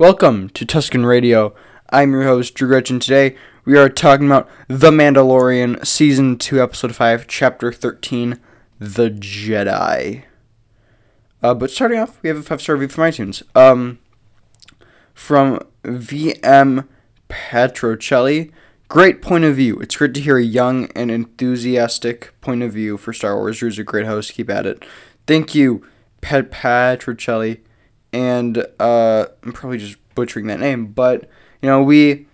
Welcome to Tusken Radio. I'm your host, Drew Gretchen. Today, we are talking about The Mandalorian, Season 2, Episode 5, Chapter 13, The Jedi. Uh, but starting off, we have a five star review from iTunes. Um, from VM Patrocelli. Great point of view. It's great to hear a young and enthusiastic point of view for Star Wars. Drew's a great host. Keep at it. Thank you, Pat Patrocelli. And uh, I'm probably just butchering that name, but you know we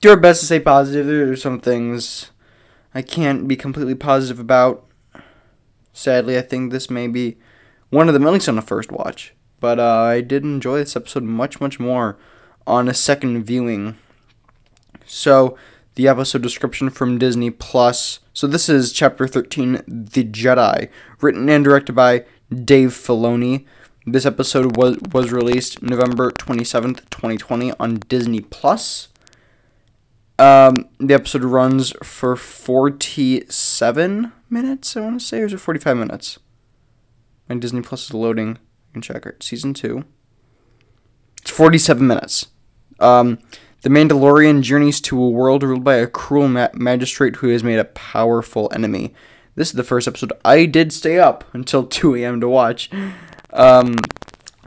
do our best to stay positive. There are some things I can't be completely positive about. Sadly, I think this may be one of them, at least on the first watch. But uh, I did enjoy this episode much, much more on a second viewing. So, the episode description from Disney Plus. So, this is Chapter 13 The Jedi, written and directed by Dave Filoni. This episode was, was released November 27th, 2020 on Disney Plus. Um, the episode runs for 47 minutes, I want to say, or is it 45 minutes? And Disney Plus is loading. You can check it. Season 2. It's 47 minutes. Um, the Mandalorian journeys to a world ruled by a cruel ma- magistrate who has made a powerful enemy. This is the first episode I did stay up until 2 a.m. to watch. Um,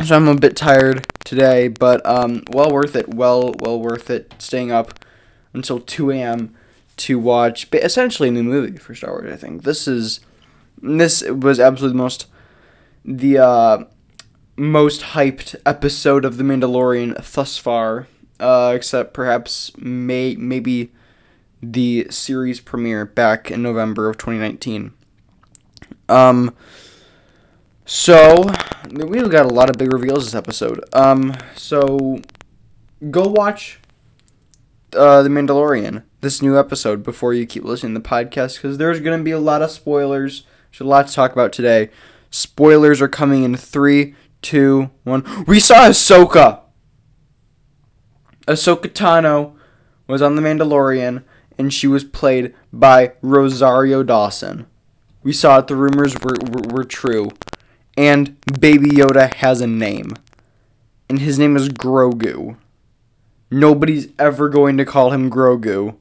so I'm a bit tired today, but um, well worth it. Well, well worth it staying up until 2 a.m. to watch essentially a new movie for Star Wars. I think this is this was absolutely the most the uh, most hyped episode of The Mandalorian thus far, uh, except perhaps may maybe the series premiere back in November of 2019. Um. So we got a lot of big reveals this episode. Um. So go watch uh, The Mandalorian, this new episode, before you keep listening to the podcast, because there's going to be a lot of spoilers. There's a lot to talk about today. Spoilers are coming in three, two, one. We saw Ahsoka! Ahsoka Tano was on The Mandalorian, and she was played by Rosario Dawson. We saw it, the rumors were, were, were true. And Baby Yoda has a name. And his name is Grogu. Nobody's ever going to call him Grogu.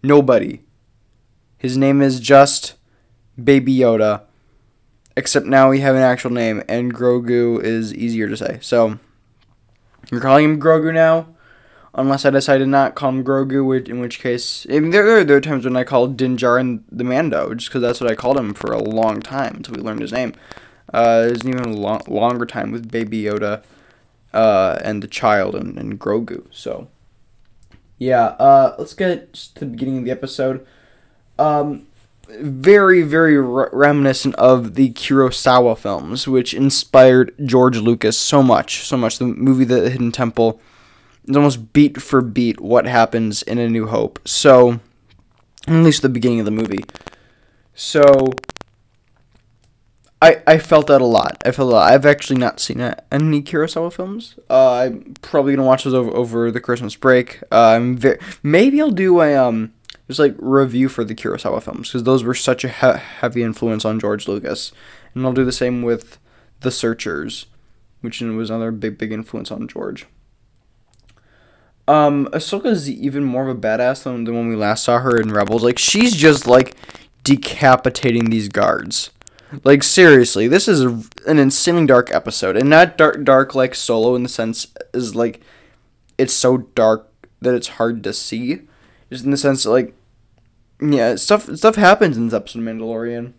Nobody. His name is just Baby Yoda. Except now we have an actual name, and Grogu is easier to say. So, you're calling him Grogu now? Unless I decide to not call him Grogu, in which case, there, there are times when I call Din Djarin the Mando, just because that's what I called him for a long time until we learned his name. Uh, there's even a lo- longer time with Baby Yoda uh, and the child and, and Grogu. So, yeah, uh, let's get to the beginning of the episode. Um, very, very re- reminiscent of the Kurosawa films, which inspired George Lucas so much, so much. The movie The Hidden Temple is almost beat for beat what happens in A New Hope. So, at least the beginning of the movie. So, I, I felt that a lot. I felt a lot. I've actually not seen any Kurosawa films. Uh, I'm probably gonna watch those over, over the Christmas break. Uh, I'm very, maybe I'll do a um just like review for the Kurosawa films because those were such a he- heavy influence on George Lucas, and I'll do the same with The Searchers, which was another big big influence on George. Um, Ahsoka's even more of a badass than, than when we last saw her in Rebels. Like she's just like decapitating these guards. Like seriously, this is an insanely dark episode, and not dark dark like Solo in the sense is like it's so dark that it's hard to see. Just in the sense that, like yeah, stuff stuff happens in this episode of Mandalorian.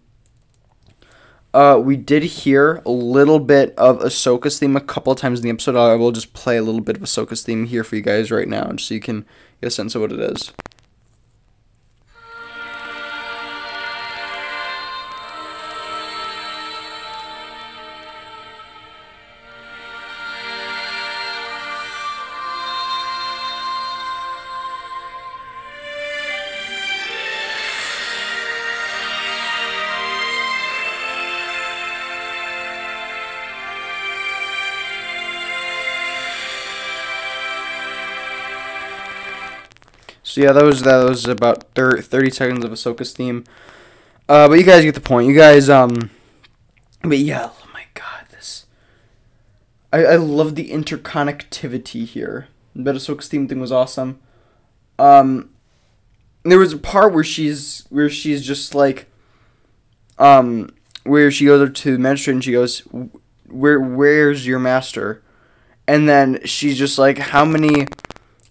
Uh, we did hear a little bit of Ahsoka's theme a couple of times in the episode. I will just play a little bit of Ahsoka's theme here for you guys right now, just so you can get a sense of what it is. So yeah, that was that was about thir- thirty seconds of Ahsoka's theme. Uh, but you guys get the point. You guys, um, but yeah, oh my god, this. I, I love the interconnectivity here. But Ahsoka's theme thing was awesome. Um, there was a part where she's where she's just like, um, where she goes up to the magistrate and she goes, "Where where's your master?" And then she's just like, "How many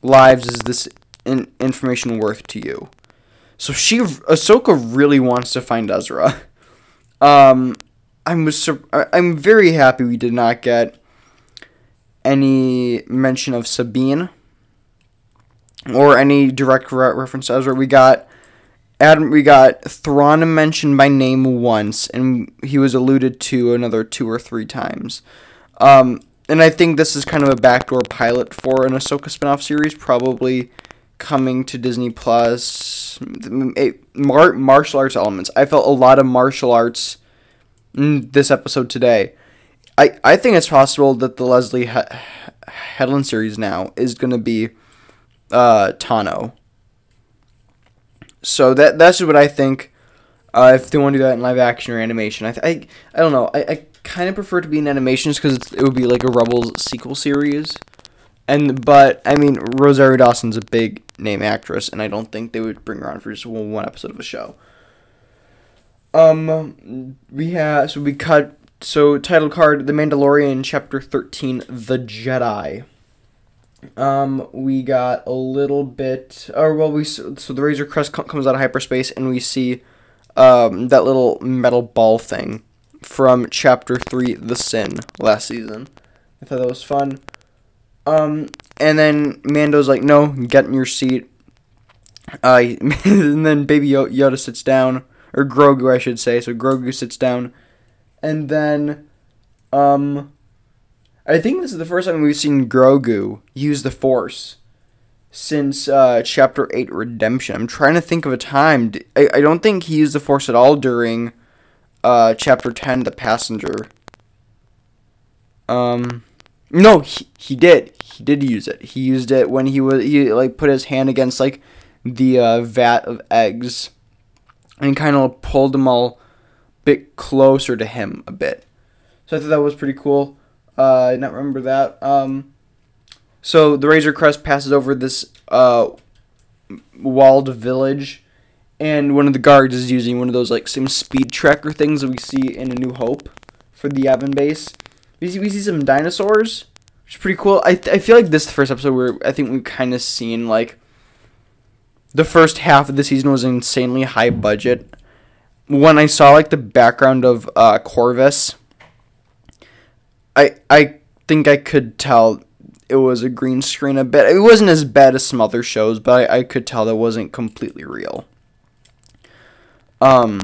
lives is this in- information worth to you?" So she Ahsoka really wants to find Ezra. Um, I'm sur- I'm very happy we did not get any mention of Sabine or any direct re- reference to Ezra. We got Adam. We got Thrawn mentioned by name once, and he was alluded to another two or three times. Um, and I think this is kind of a backdoor pilot for an Ahsoka spinoff series, probably coming to Disney Plus. Mar- martial arts elements. I felt a lot of martial arts this episode today. I, I think it's possible that the Leslie he- Headland series now is going to be uh, Tano. So that that's what I think. Uh, if they want to do that in live action or animation, I th- I, I don't know. I, I kind of prefer to be in animations because it would be like a Rebels sequel series. And but I mean Rosario Dawson's a big name actress, and I don't think they would bring her on for just one, episode of a show. Um, we have so we cut so title card: The Mandalorian, Chapter Thirteen, The Jedi. Um, we got a little bit, or well, we so the Razor Crest comes out of hyperspace, and we see um that little metal ball thing from Chapter Three, The Sin, last season. I thought that was fun. Um, and then Mando's like, "No, get in your seat." Uh, and then Baby Yoda sits down, or Grogu, I should say. So Grogu sits down, and then, um, I think this is the first time we've seen Grogu use the Force since uh, Chapter Eight Redemption. I'm trying to think of a time. I I don't think he used the Force at all during, uh, Chapter Ten, The Passenger. Um. No, he, he did. He did use it. He used it when he was he like put his hand against like the uh, vat of eggs, and kind of pulled them all a bit closer to him a bit. So I thought that was pretty cool. Uh, I not remember that. Um, so the Razor Crest passes over this uh, walled village, and one of the guards is using one of those like same speed tracker things that we see in A New Hope for the Yavin base we see, we see some dinosaurs, which is pretty cool. I, I feel like this is the first episode where I think we've kind of seen like the first half of the season was insanely high budget. When I saw like the background of uh, Corvus, I I think I could tell it was a green screen a bit. It wasn't as bad as some other shows, but I, I could tell that wasn't completely real. Um,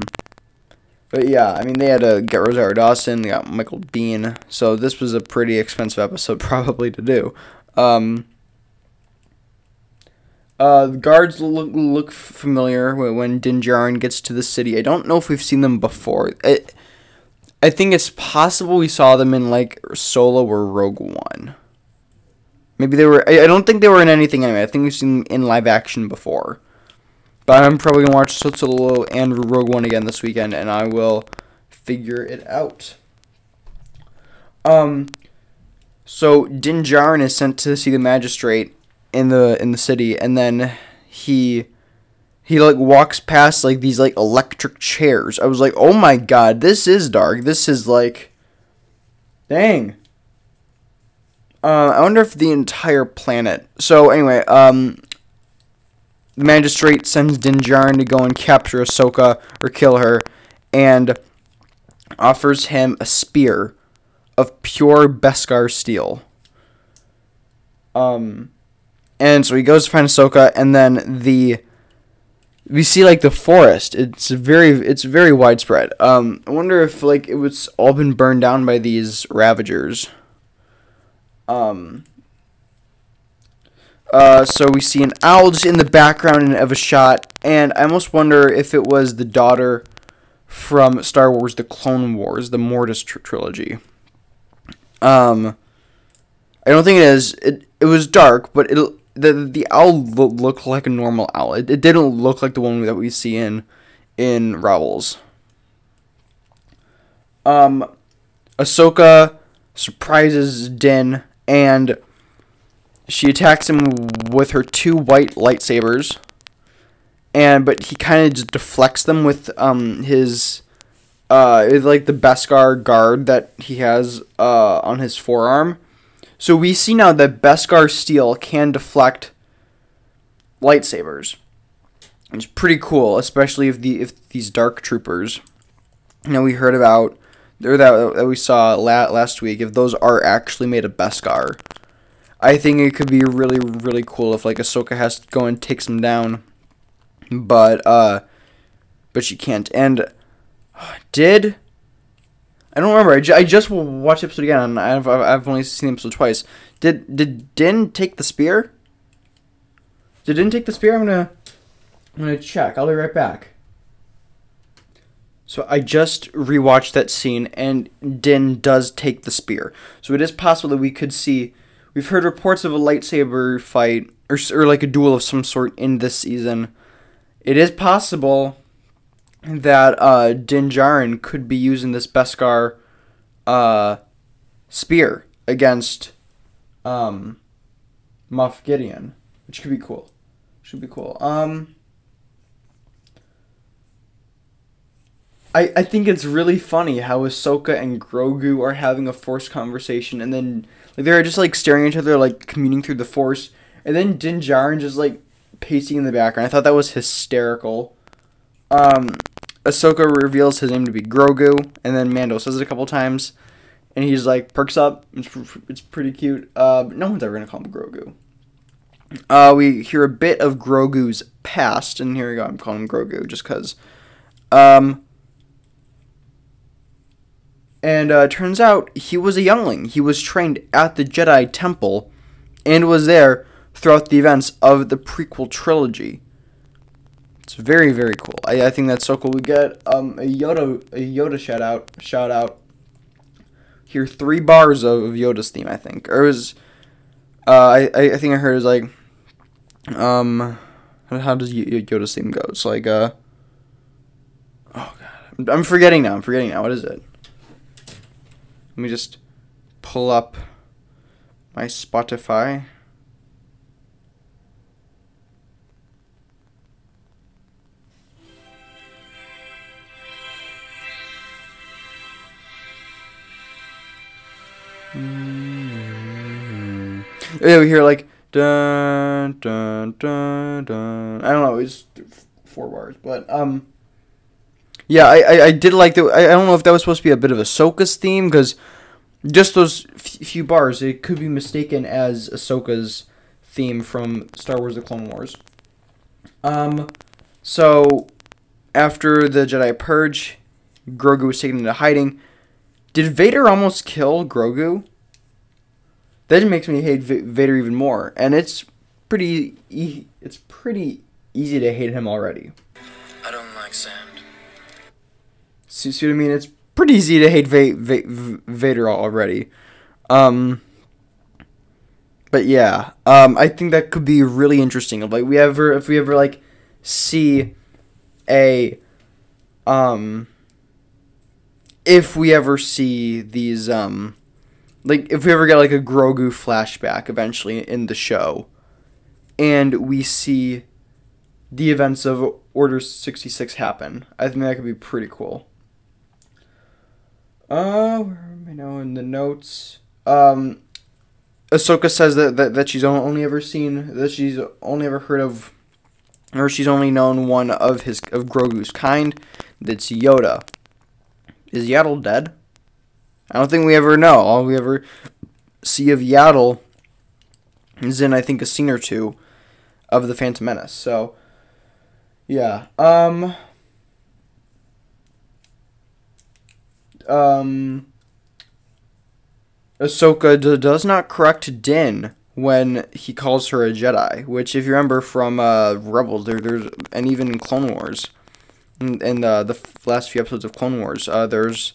but yeah, I mean, they had to get Rosario Dawson, they got Michael Biehn, so this was a pretty expensive episode probably to do. Um, uh, the guards look, look familiar when Din Djarin gets to the city. I don't know if we've seen them before. I think it's possible we saw them in like Solo or Rogue One. Maybe they were. I, I don't think they were in anything anyway. I think we've seen them in live action before. But I'm probably gonna watch Solo and Rogue One again this weekend, and I will figure it out. Um, so Din Djarin is sent to see the magistrate in the in the city, and then he he like walks past like these like electric chairs. I was like, oh my god, this is dark. This is like, dang. Uh, I wonder if the entire planet. So anyway, um, the magistrate sends Din Djarin to go and capture Ahsoka or kill her, and offers him a spear of pure Beskar steel. Um, and so he goes to find Ahsoka, and then the we see like the forest. It's very it's very widespread. Um, I wonder if like it was all been burned down by these ravagers. Um, uh, so we see an owl just in the background of a shot, and I almost wonder if it was the daughter from Star Wars: The Clone Wars, the Mortis tr- trilogy. Um, I don't think it is. It it was dark, but it the the owl lo- looked like a normal owl. It, it didn't look like the one that we see in in Rebels. Um, Ahsoka surprises Din and she attacks him with her two white lightsabers. And but he kind of just deflects them with um his uh like the Beskar guard that he has uh on his forearm. So we see now that Beskar steel can deflect lightsabers. It's pretty cool, especially if the if these dark troopers, you know, we heard about or that, that we saw la- last week, if those are actually made of Beskar, I think it could be really really cool if like Ahsoka has to go and takes him down, but uh, but she can't. And uh, did I don't remember. I, ju- I just watched episode again. I've I've only seen the episode twice. Did did Din take the spear? Did Din take the spear? I'm gonna I'm gonna check. I'll be right back. So I just rewatched that scene, and Din does take the spear. So it is possible that we could see. We've heard reports of a lightsaber fight or or like a duel of some sort in this season. It is possible that uh, Din Djarin could be using this Beskar uh, spear against um, Moff Gideon, which could be cool. Should be cool. Um, I, I think it's really funny how Ahsoka and Grogu are having a Force conversation, and then like they're just like staring at each other, like communing through the Force, and then Din Djarin just like pacing in the background. I thought that was hysterical. Um, Ahsoka reveals his name to be Grogu, and then Mando says it a couple times, and he's like perks up. It's, it's pretty cute. Uh, no one's ever gonna call him Grogu. Uh, we hear a bit of Grogu's past, and here we go. I'm calling him Grogu just because. Um, and uh, turns out he was a youngling. He was trained at the Jedi Temple, and was there throughout the events of the prequel trilogy. It's very very cool. I, I think that's so cool. We get um, a Yoda a Yoda shout out shout out. Hear three bars of Yoda's theme. I think or it was. Uh, I I think I heard it was like. Um, how does Yoda's theme go? It's like uh. Oh god, I'm forgetting now. I'm forgetting now. What is it? Let me just pull up my Spotify. Mm-hmm. Yeah, we hear like dun dun dun dun. I don't know. It's four bars, but um. Yeah, I, I, I did like that. I, I don't know if that was supposed to be a bit of Ahsoka's theme because just those f- few bars, it could be mistaken as Ahsoka's theme from Star Wars: The Clone Wars. Um, so after the Jedi purge, Grogu was taken into hiding. Did Vader almost kill Grogu? That makes me hate Vader even more, and it's pretty. E- it's pretty easy to hate him already. I don't like sand. See, see what I mean? It's pretty easy to hate Va- Va- Vader already. Um, but yeah, um, I think that could be really interesting. Like we ever, if we ever like see a, um, if we ever see these, um, like if we ever get like a Grogu flashback eventually in the show, and we see the events of Order sixty six happen, I think that could be pretty cool. Uh, I now in the notes? Um, Ahsoka says that, that, that she's only ever seen, that she's only ever heard of, or she's only known one of his, of Grogu's kind. That's Yoda. Is Yaddle dead? I don't think we ever know. All we ever see of Yaddle is in, I think, a scene or two of The Phantom Menace. So, yeah. Um... um, Ahsoka d- does not correct Din when he calls her a Jedi, which, if you remember from uh, Rebels, there, there's and even in Clone Wars, in, in uh, the last few episodes of Clone Wars, uh, there's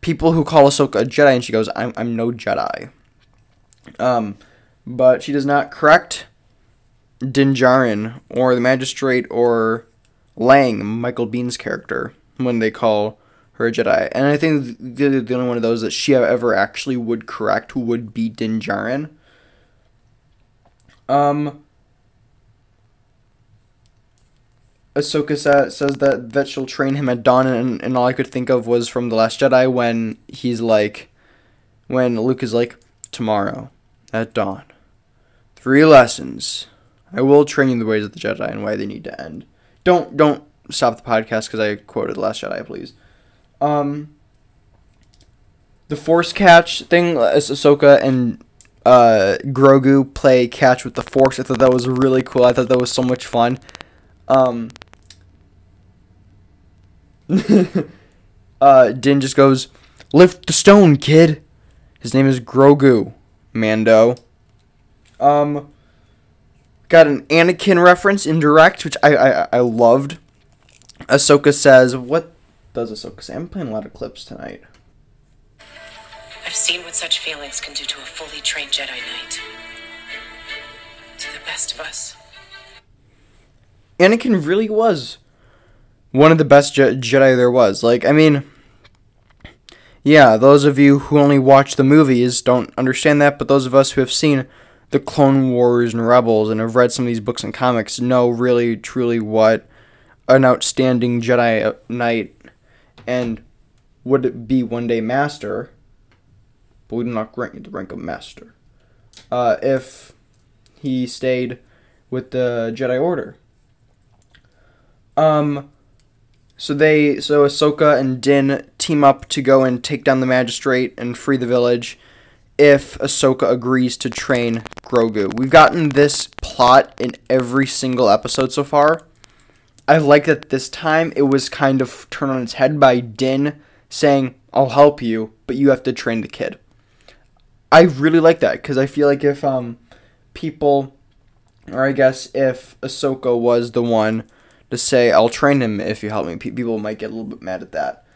people who call Ahsoka a Jedi, and she goes, "I'm I'm no Jedi." Um, but she does not correct Din Djarin or the Magistrate or Lang, Michael Biehn's character, when they call her a Jedi. And I think the, the only one of those that she ever actually would correct would be Din Djarin. Um, Ahsoka sa- says that, that she'll train him at dawn, and, and all I could think of was from The Last Jedi when he's like, when Luke is like, tomorrow at dawn, three lessons. I will train you the ways of the Jedi and why they need to end. Don't don't stop the podcast because I quoted The Last Jedi, please. Um, the Force catch thing, as Ahsoka and uh, Grogu play catch with the Force. I thought that was really cool. I thought that was so much fun. Um, uh, Din just goes, "Lift the stone, kid." His name is Grogu, Mando. Um, got an Anakin reference indirect, which I I, I loved. Ahsoka says, "What does Ahsoka say?" I'm playing a lot of clips tonight. I've seen what such feelings can do to a fully trained Jedi Knight. To the best of us. Anakin really was one of the best Je- Jedi there was. Like, I mean, yeah, those of you who only watch the movies don't understand that, but those of us who have seen the Clone Wars and Rebels and have read some of these books and comics know really, truly what an outstanding Jedi uh, Knight and would be one day Master, but we do not grant you the rank of Master, uh, if he stayed with the Jedi Order. Um, so they, so Ahsoka and Din team up to go and take down the Magistrate and free the village. If Ahsoka agrees to train Grogu, we've gotten this plot in every single episode so far. I like that this time it was kind of turned on its head by Din saying, "I'll help you, but you have to train the kid." I really like that because I feel like if um people, or I guess if Ahsoka was the one to say, "I'll train him if you help me," people might get a little bit mad at that.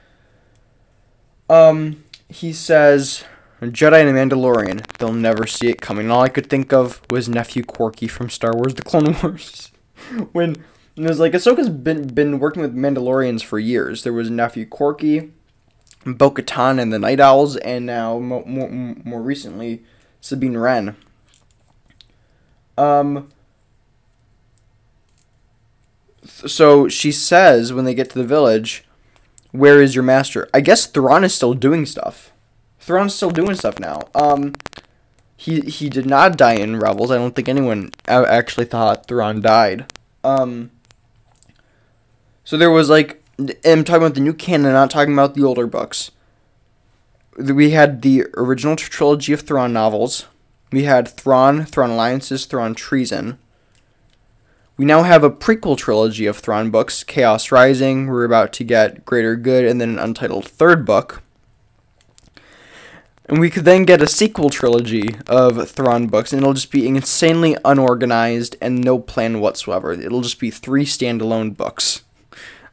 Um, he says, "Jedi and a Mandalorian, they'll never see it coming." All I could think of was nephew Korkie from Star Wars: The Clone Wars, when it was like Ahsoka's been been working with Mandalorians for years. There was nephew Korkie, Bo Katan and the Night Owls, and now more, more, more recently Sabine Wren. Um. So she says when they get to the village, "Where is your master?" I guess Thrawn is still doing stuff. Thrawn's still doing stuff now. Um, he he did not die in Rebels. I don't think anyone actually thought Thrawn died. Um. So there was like I'm talking about the new canon, not talking about the older books. We had the original trilogy of Thrawn novels. We had Thrawn, Thrawn Alliances, Thrawn Treason. We now have a prequel trilogy of Thrawn books, Chaos Rising. We're about to get Greater Good, and then an untitled third book. And we could then get a sequel trilogy of Thrawn books, and it'll just be insanely unorganized and no plan whatsoever. It'll just be three standalone books.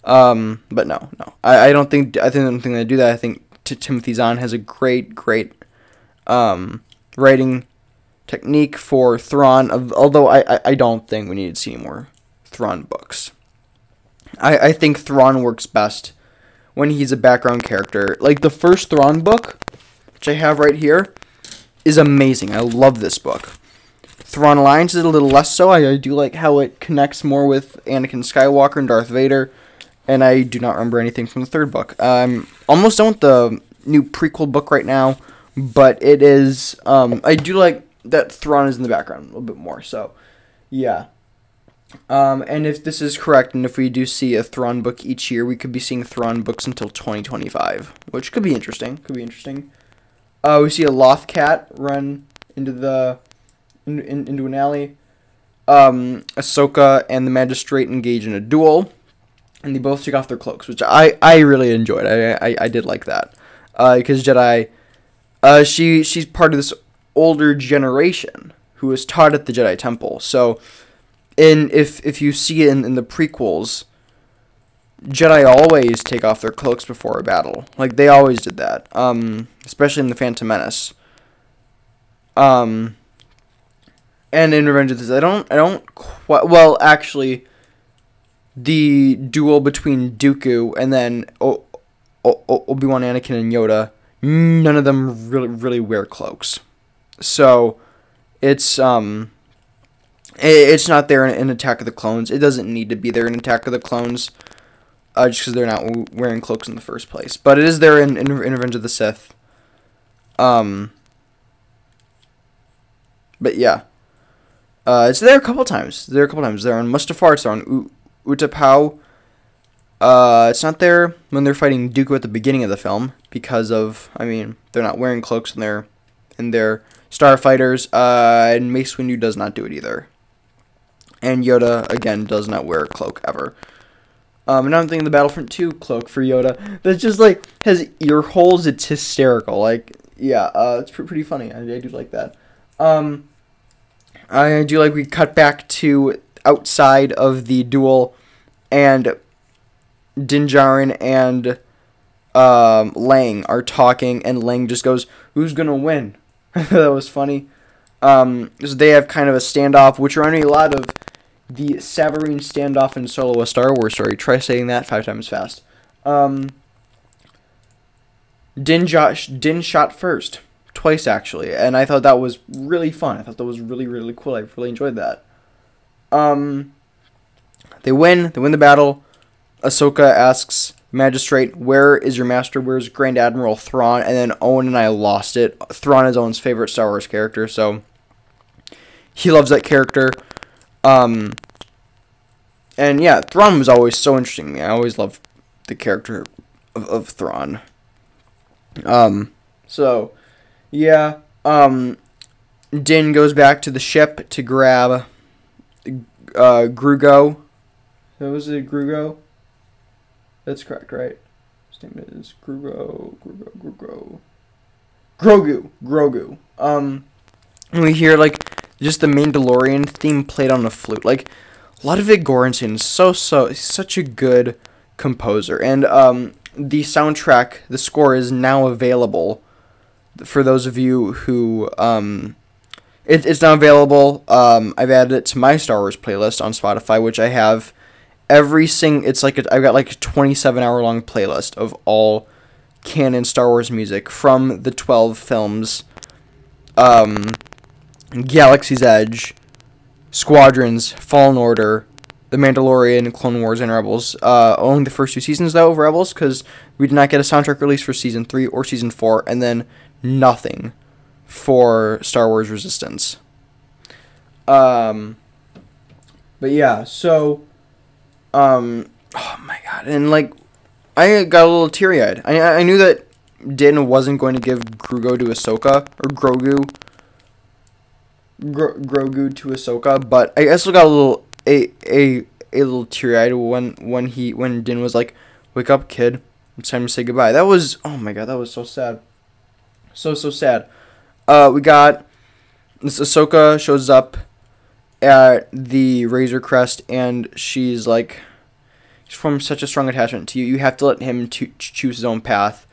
Um, but no, no, I, I don't think I think I don't think they do that. I think T- Timothy Zahn has a great, great um, writing technique for Thrawn. Although I, I, I don't think we need to see more Thrawn books. I, I think Thrawn works best when he's a background character. Like the first Thrawn book, which I have right here, is amazing. I love this book. Thrawn Alliance is a little less so. I, I do like how it connects more with Anakin Skywalker and Darth Vader and I do not remember anything from the third book. I'm almost done with the new prequel book right now, but it is. Um, I do like that Thrawn is in the background a little bit more. So, yeah. Um, and if this is correct, and if we do see a Thrawn book each year, we could be seeing Thrawn books until 2025, which could be interesting. Could be interesting. Uh, we see a Loth cat run into the in, in, into an alley. Um, Ahsoka and the Magistrate engage in a duel and they both took off their cloaks, which I, I really enjoyed. I, I, I did like that because uh, Jedi, uh, she she's part of this older generation who was taught at the Jedi Temple. So, in if if you see it in, in the prequels, Jedi always take off their cloaks before a battle. Like they always did that. Um, especially in the Phantom Menace. Um, and in Revenge of the Sith, I don't I don't quite well actually the duel between Dooku and then o- o- Obi Wan, Anakin, and Yoda, none of them really really wear cloaks. So it's um it's not there in, in, Attack of the Clones. It doesn't need to be there in Attack of the Clones, uh, just because they're not wearing cloaks in the first place. But it is there in, in, in Revenge of the Sith. Um, but yeah, uh, it's there a couple times. There a couple times. They're on Mustafar. It's there on Utapau. Uh, it's not there when they're fighting Dooku at the beginning of the film because of, I mean, they're not wearing cloaks and they're and they're starfighters. Uh, and Mace Windu does not do it either. And Yoda again does not wear a cloak ever. Um, and I'm thinking the Battlefront 2 cloak for Yoda that's just like has ear holes. It's hysterical. Like, yeah, uh, it's pretty funny. I, I do like that. Um, I do like we cut back to outside of the duel, and Din Djarin and um, Lang are talking, and Lang just goes, "Who's gonna win?" that was funny. Um, so they have kind of a standoff, which reminded me a lot of the Savareen standoff in Solo: A Star Wars Story. Try saying that five times fast. Um, Din, Josh, Din shot first, twice actually, and I thought that was really fun. I thought that was really really cool. I really enjoyed that. Um, they win. They win the battle. Ahsoka asks Magistrate, "Where is your master? Where's Grand Admiral Thrawn?" And then Owen and I lost it. Thrawn is Owen's favorite Star Wars character, so he loves that character. Um, and yeah, Thrawn was always so interesting. I always loved the character of, of Thrawn. Um, so yeah, um, Din goes back to the ship to grab uh, Grugo. That was it, Grugo. That's correct, right? His name is Grugo, Grugo, Grugo. Grogu, Grogu. Um, and we hear like just the Mandalorian theme played on the flute. Like Ludwig Göransson is so so such a good composer, and um, the soundtrack, the score is now available for those of you who um, it, it's now available. Um, I've added it to my Star Wars playlist on Spotify, which I have every sing. It's like I've got like a 27 hour long playlist of all canon Star Wars music from the 12 films. Um, Galaxy's Edge, Squadrons, Fallen Order, The Mandalorian, Clone Wars, and Rebels. Uh, only the first two seasons though of Rebels, because we did not get a soundtrack release for season three or season four, and then nothing for Star Wars Resistance. Um, but yeah, so, um, oh my god, and like, I got a little teary eyed. I I knew that Din wasn't going to give Grogu to Ahsoka or Grogu. Gro- Grogu to Ahsoka, but I also got a little a a a little teary eyed when when he when Din was like, "Wake up, kid! It's time to say goodbye." That was oh my god, that was so sad, so so sad. Uh, we got this Ahsoka shows up at the Razor Crest, and she's like, she's formed such a strong attachment to you. You have to let him to choose his own path.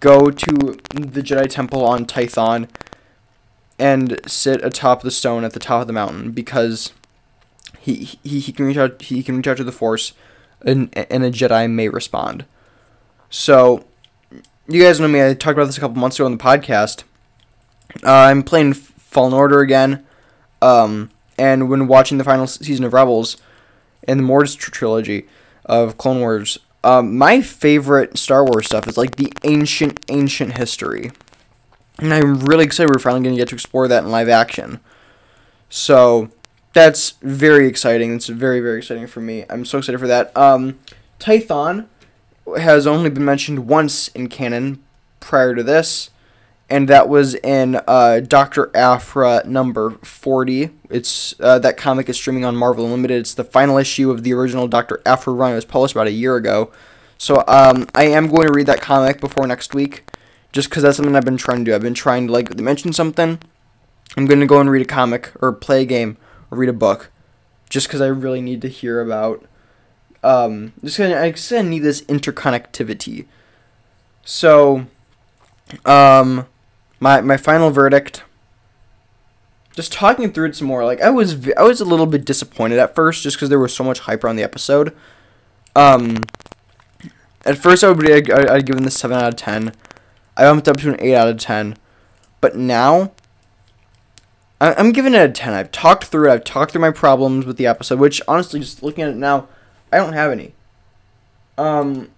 Go to the Jedi Temple on Tython and sit atop the stone at the top of the mountain because he he, he can reach out he can reach out to the force and and a Jedi may respond. So you guys know me, I talked about this a couple months ago on the podcast. Uh, I'm playing Fallen Order again. Um, and when watching the final season of Rebels and the Mortis tr- trilogy of Clone Wars, um, my favorite Star Wars stuff is like the ancient, ancient history. And I'm really excited we're finally going to get to explore that in live action. So that's very exciting. It's very, very exciting for me. I'm so excited for that. Um, Tython has only been mentioned once in canon prior to this, and that was in uh, Doctor Aphra number 40. It's uh, that comic is streaming on Marvel Unlimited. It's the final issue of the original Doctor Aphra run. It was published about a year ago. So um, I am going to read that comic before next week just because that's something I've been trying to do. I've been trying to like mention something. I'm gonna go and read a comic or play a game or read a book, just because I really need to hear about. Um, just gonna I just need this interconnectivity. So, um, my my final verdict. Just talking through it some more, like I was I was a little bit disappointed at first, just because there was so much hype around the episode. Um, at first I would be, I'd, I'd given this seven out of ten. I bumped up to an eight out of ten, but now I'm giving it a ten. I've talked through it. I've talked through my problems with the episode, which honestly, just looking at it now, I don't have any. Um.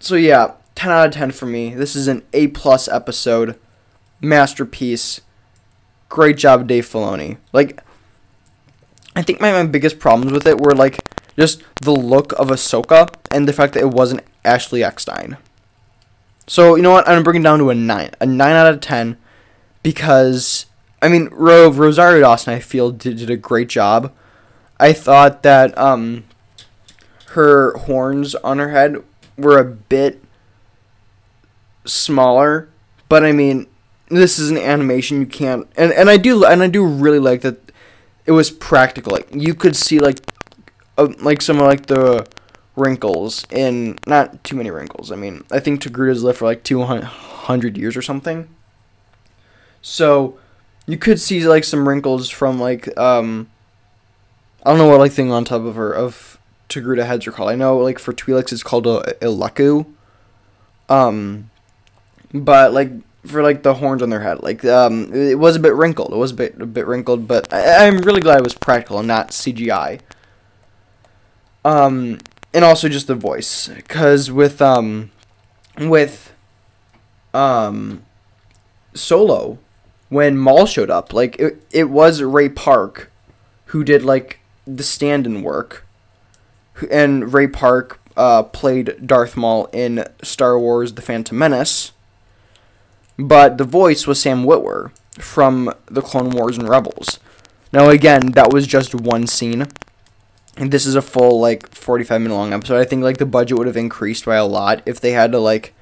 So yeah, ten out of ten for me. This is an A plus episode, masterpiece. Great job, Dave Filoni. Like, I think my, my biggest problems with it were like just the look of Ahsoka and the fact that it wasn't Ashley Eckstein. So you know what? I'm gonna bring it down to a nine, a nine out of ten, because I mean, Ro- Rosario Dawson, I feel did, did a great job. I thought that um, her horns on her head were a bit smaller, but I mean, this is an animation. You can't, and and I do, and I do really like that. It was practical. Like you could see like, uh, like some of like the wrinkles in not too many wrinkles. I mean, I think Togruta's lived for like two hundred years or something. So you could see like some wrinkles from like um I don't know what like thing on top of her of Togruta heads are called. I know like for Twi'leks it's called a Ileku. Um but like for like the horns on their head, like um it was a bit wrinkled. It was a bit a bit wrinkled, but I, I'm really glad it was practical and not CGI. Um and also just the voice cuz with um with um Solo when Maul showed up. Like it, it was Ray Park who did like the stand-in work, and Ray Park uh, played Darth Maul in Star Wars: The Phantom Menace. But the voice was Sam Witwer from the Clone Wars and Rebels. Now again, that was just one scene. And this is a full like 45 minute long episode. I think like the budget would have increased by a lot if they had to like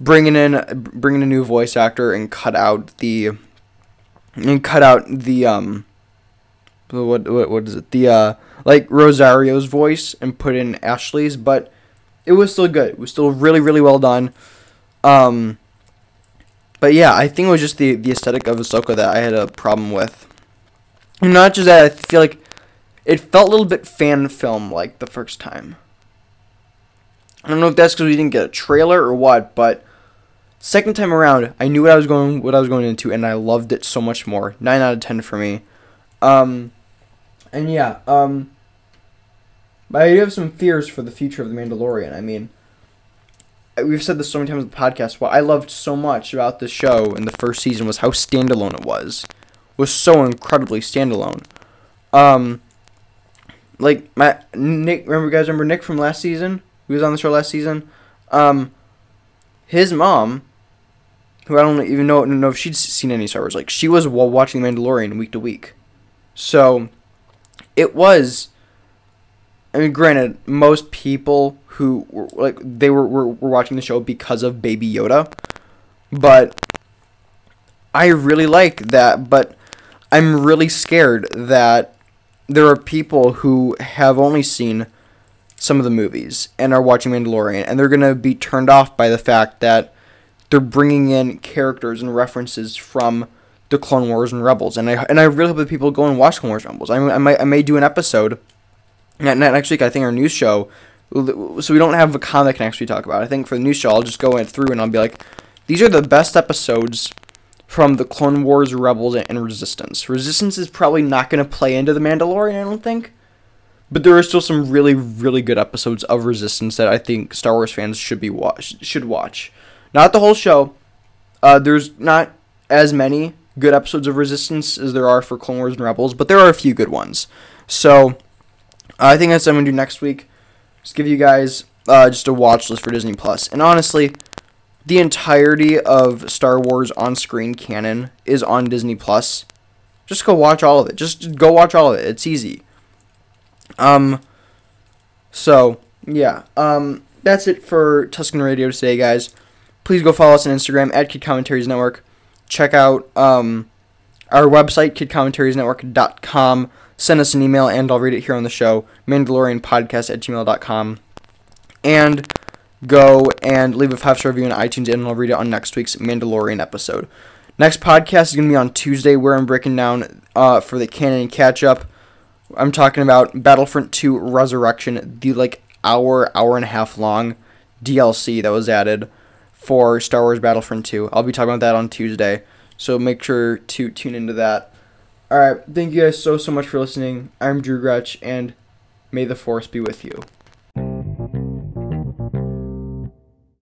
bring in bring in a new voice actor and cut out the and cut out the um what what what is it the uh like Rosario's voice and put in Ashley's, but it was still good. It was still really really well done. Um, but yeah, I think it was just the the aesthetic of Ahsoka that I had a problem with. Not just that, I feel like it felt a little bit fan film like the first time. I don't know if that's because we didn't get a trailer or what, but Second time around, I knew what I was going what I was going into, and I loved it so much more. Nine out of ten for me. Um, and yeah, um, but I do have some fears for the future of the Mandalorian. I mean, we've said this so many times in the podcast. What I loved so much about the show in the first season was how standalone it was. It was so incredibly standalone. Um, like my Nick, remember you guys remember Nick from last season? He was on the show last season. Um, his mom who I don't even know know if she'd seen any Star Wars. Like she was watching Mandalorian week to week, so it was. I mean, granted, most people who were like they were, were were watching the show because of Baby Yoda, but I really like that. But I'm really scared that there are people who have only seen some of the movies and are watching Mandalorian, and they're gonna be turned off by the fact that they're bringing in characters and references from the Clone Wars and Rebels, and I and I really hope that people go and watch Clone Wars Rebels. I, I might I may do an episode next week. I think our news show, so we don't have a comic next week to talk about. I think for the news show, I'll just go through and I'll be like, these are the best episodes from the Clone Wars, Rebels, and Resistance. Resistance is probably not going to play into the Mandalorian, I don't think. But there are still some really, really good episodes of Resistance that I think Star Wars fans should be watch should watch. Not the whole show. Uh, there's not as many good episodes of Resistance as there are for Clone Wars and Rebels, but there are a few good ones. So I think that's what I'm gonna do next week. Just give you guys uh, just a watch list for Disney Plus. And honestly, the entirety of Star Wars on-screen canon is on Disney Plus. Just go watch all of it. Just go watch all of it. It's easy. Um. So yeah. Um. That's it for Tusken Radio today, guys please go follow us on Instagram at Kid Commentaries Network. Check out um, our website, kidcommentariesnetwork.com. Send us an email and I'll read it here on the show, mandalorianpodcast at gmail.com. And go and leave a five star review on iTunes and I'll read it on next week's Mandalorian episode. Next podcast is going to be on Tuesday where I'm breaking down uh, for the canon catch up. I'm talking about Battlefront 2 Resurrection, the like hour, hour and a half long DLC that was added for Star Wars Battlefront 2. I'll be talking about that on Tuesday, so make sure to tune into that. All right, thank you guys so so much for listening. I'm Drew Gretsch, and may the force be with you.